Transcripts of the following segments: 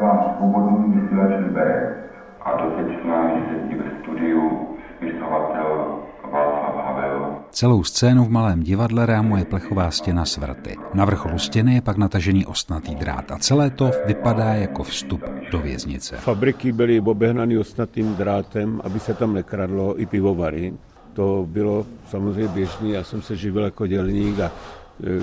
k vám svobodný vysílač Liberec. A doteď s námi sedí ve studiu spisovatel Václav Havel. Celou scénu v malém divadle rámuje plechová stěna s vrty. Na vrcholu stěny je pak natažený ostnatý drát a celé to vypadá jako vstup do věznice. Fabriky byly obehnané ostnatým drátem, aby se tam nekradlo, i pivovary. To bylo samozřejmě běžné, já jsem se živil jako dělník a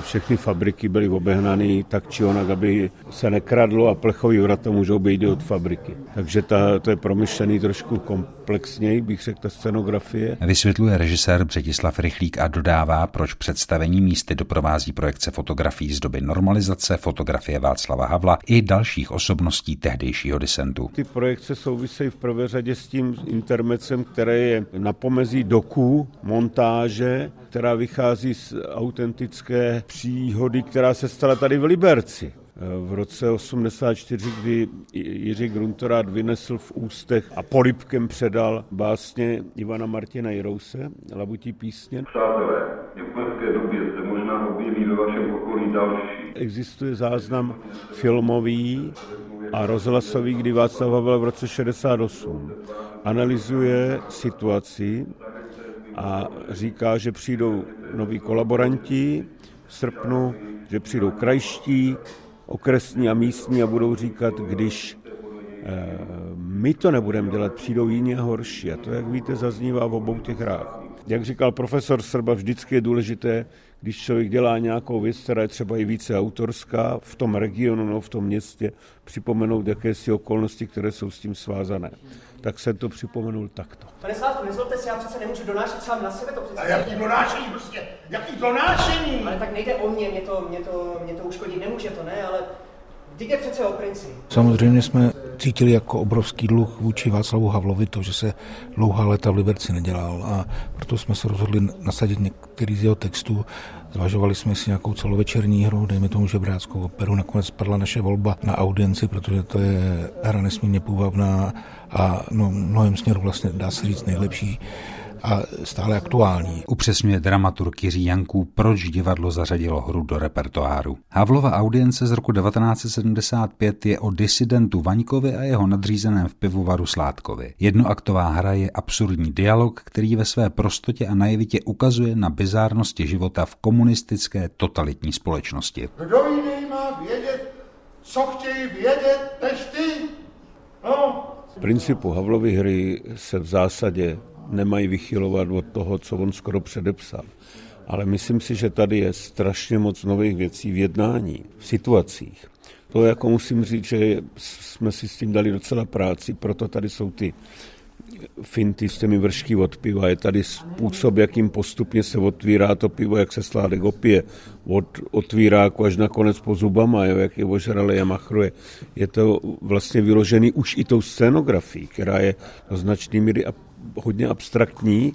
všechny fabriky byly obehnané tak či onak, aby se nekradlo a plechový vrata můžou být od fabriky. Takže ta, to je promyšlený trošku komplexněji, bych řekl, ta scenografie. Vysvětluje režisér Břetislav Rychlík a dodává, proč představení místy doprovází projekce fotografií z doby normalizace, fotografie Václava Havla i dalších osobností tehdejšího disentu. Ty projekce souvisejí v prvé řadě s tím intermecem, které je na pomezí doků, montáže, která vychází z autentické příhody, která se stala tady v Liberci. V roce 84, kdy Jiří Gruntorát vynesl v ústech a polipkem předal básně Ivana Martina Jirouse, Labutí písně. Přátelé, v brzké době se možná objeví ve vašem okolí další. Existuje záznam filmový a rozhlasový, kdy Václav Havel v roce 68 analyzuje situaci a říká, že přijdou noví kolaboranti v srpnu, že přijdou krajští, okresní a místní a budou říkat, když eh, my to nebudeme dělat, přijdou jiní a horší. A to, jak víte, zaznívá v obou těch hrách. Jak říkal profesor Srba, vždycky je důležité, když člověk dělá nějakou věc, která je třeba i více autorská, v tom regionu, no, v tom městě, připomenout jakési okolnosti, které jsou s tím svázané. Tak jsem to připomenul takto. Pane Slávku, nezlobte se, já přece nemůžu donášet sám na sebe to přece. A jaký donášení prostě? Jaký donášení? Ale tak nejde o mě, mě to, mě to, mě to uškodit nemůže to, ne, ale Je přece o princi. Samozřejmě jsme cítili jako obrovský dluh vůči Václavu Havlovi to, že se dlouhá léta v Liberci nedělal a proto jsme se rozhodli nasadit některý z jeho textů. Zvažovali jsme si nějakou celovečerní hru, dejme tomu žebráckou operu. Nakonec padla naše volba na audienci, protože to je hra nesmírně půvabná a no, mnohem směru vlastně dá se říct nejlepší a stále aktuální. Upřesňuje dramaturg Jiří Janků, proč divadlo zařadilo hru do repertoáru. Havlova audience z roku 1975 je o disidentu Vaňkovi a jeho nadřízeném v pivovaru Sládkovi. Jednoaktová hra je absurdní dialog, který ve své prostotě a naivitě ukazuje na bizárnosti života v komunistické totalitní společnosti. Kdo jiný má vědět, co chtějí vědět, než ty? No, Principu Havlovy hry se v zásadě nemají vychylovat od toho, co on skoro předepsal. Ale myslím si, že tady je strašně moc nových věcí v jednání, v situacích. To jako musím říct, že jsme si s tím dali docela práci, proto tady jsou ty finty s těmi vršky od piva. Je tady způsob, jakým postupně se otvírá to pivo, jak se sládek opije. Od otvíráku až nakonec po zubama, jo, jak je ožrale a machruje. Je to vlastně vyložený už i tou scénografií, která je do značné míry hodně abstraktní,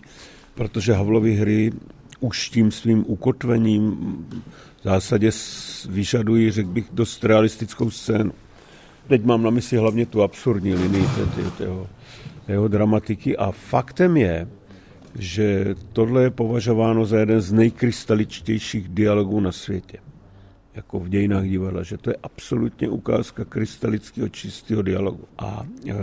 protože Havlovy hry už tím svým ukotvením v zásadě vyžadují, řekl bych, dost realistickou scénu. Teď mám na mysli hlavně tu absurdní linii jeho, jeho dramatiky a faktem je, že tohle je považováno za jeden z nejkrystaličtějších dialogů na světě jako v dějinách divadla, že to je absolutně ukázka krystalického čistého dialogu. A e,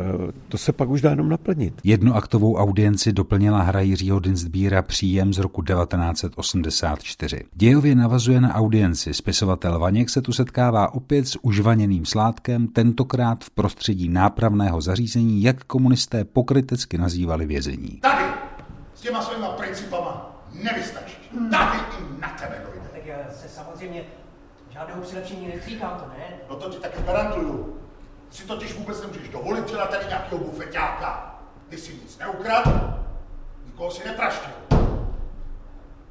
to se pak už dá jenom naplnit. Jednoaktovou audienci doplnila hra Jiřího Dinsbíra příjem z roku 1984. Dějově navazuje na audienci. Spisovatel Vaněk se tu setkává opět s užvaněným sládkem, tentokrát v prostředí nápravného zařízení, jak komunisté pokrytecky nazývali vězení. tady s těma svýma principama nevystačíš. Tady i na tebe dojde. Tak já se samozřejmě žádného přilepšení netříkám to, ne? No to ti také garantuju. Si totiž vůbec nemůžeš dovolit dělat tady nějakého bufeťáka. Ty si nic neukradl, nikoho si nepraštil.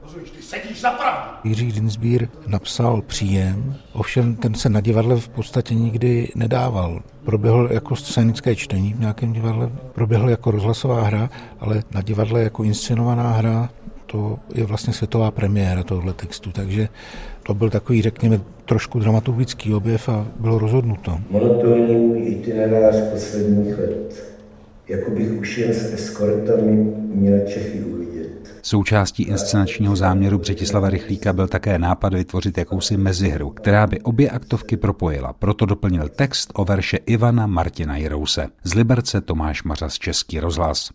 Rozumíš, ty sedíš za pravdu. Jiří Dinsbír napsal příjem, ovšem ten se na divadle v podstatě nikdy nedával. Proběhl jako scénické čtení v nějakém divadle, proběhl jako rozhlasová hra, ale na divadle jako inscenovaná hra to je vlastně světová premiéra tohle textu, takže to byl takový, řekněme, trošku dramaturgický objev a bylo rozhodnuto. Monotónní můj itinerář posledních let. Jako bych už jen s eskortami měl Čechy uvidět. Součástí inscenačního záměru Břetislava Rychlíka byl také nápad vytvořit jakousi mezihru, která by obě aktovky propojila. Proto doplnil text o verše Ivana Martina Jirouse. Z Liberce Tomáš Mařas Český rozhlas.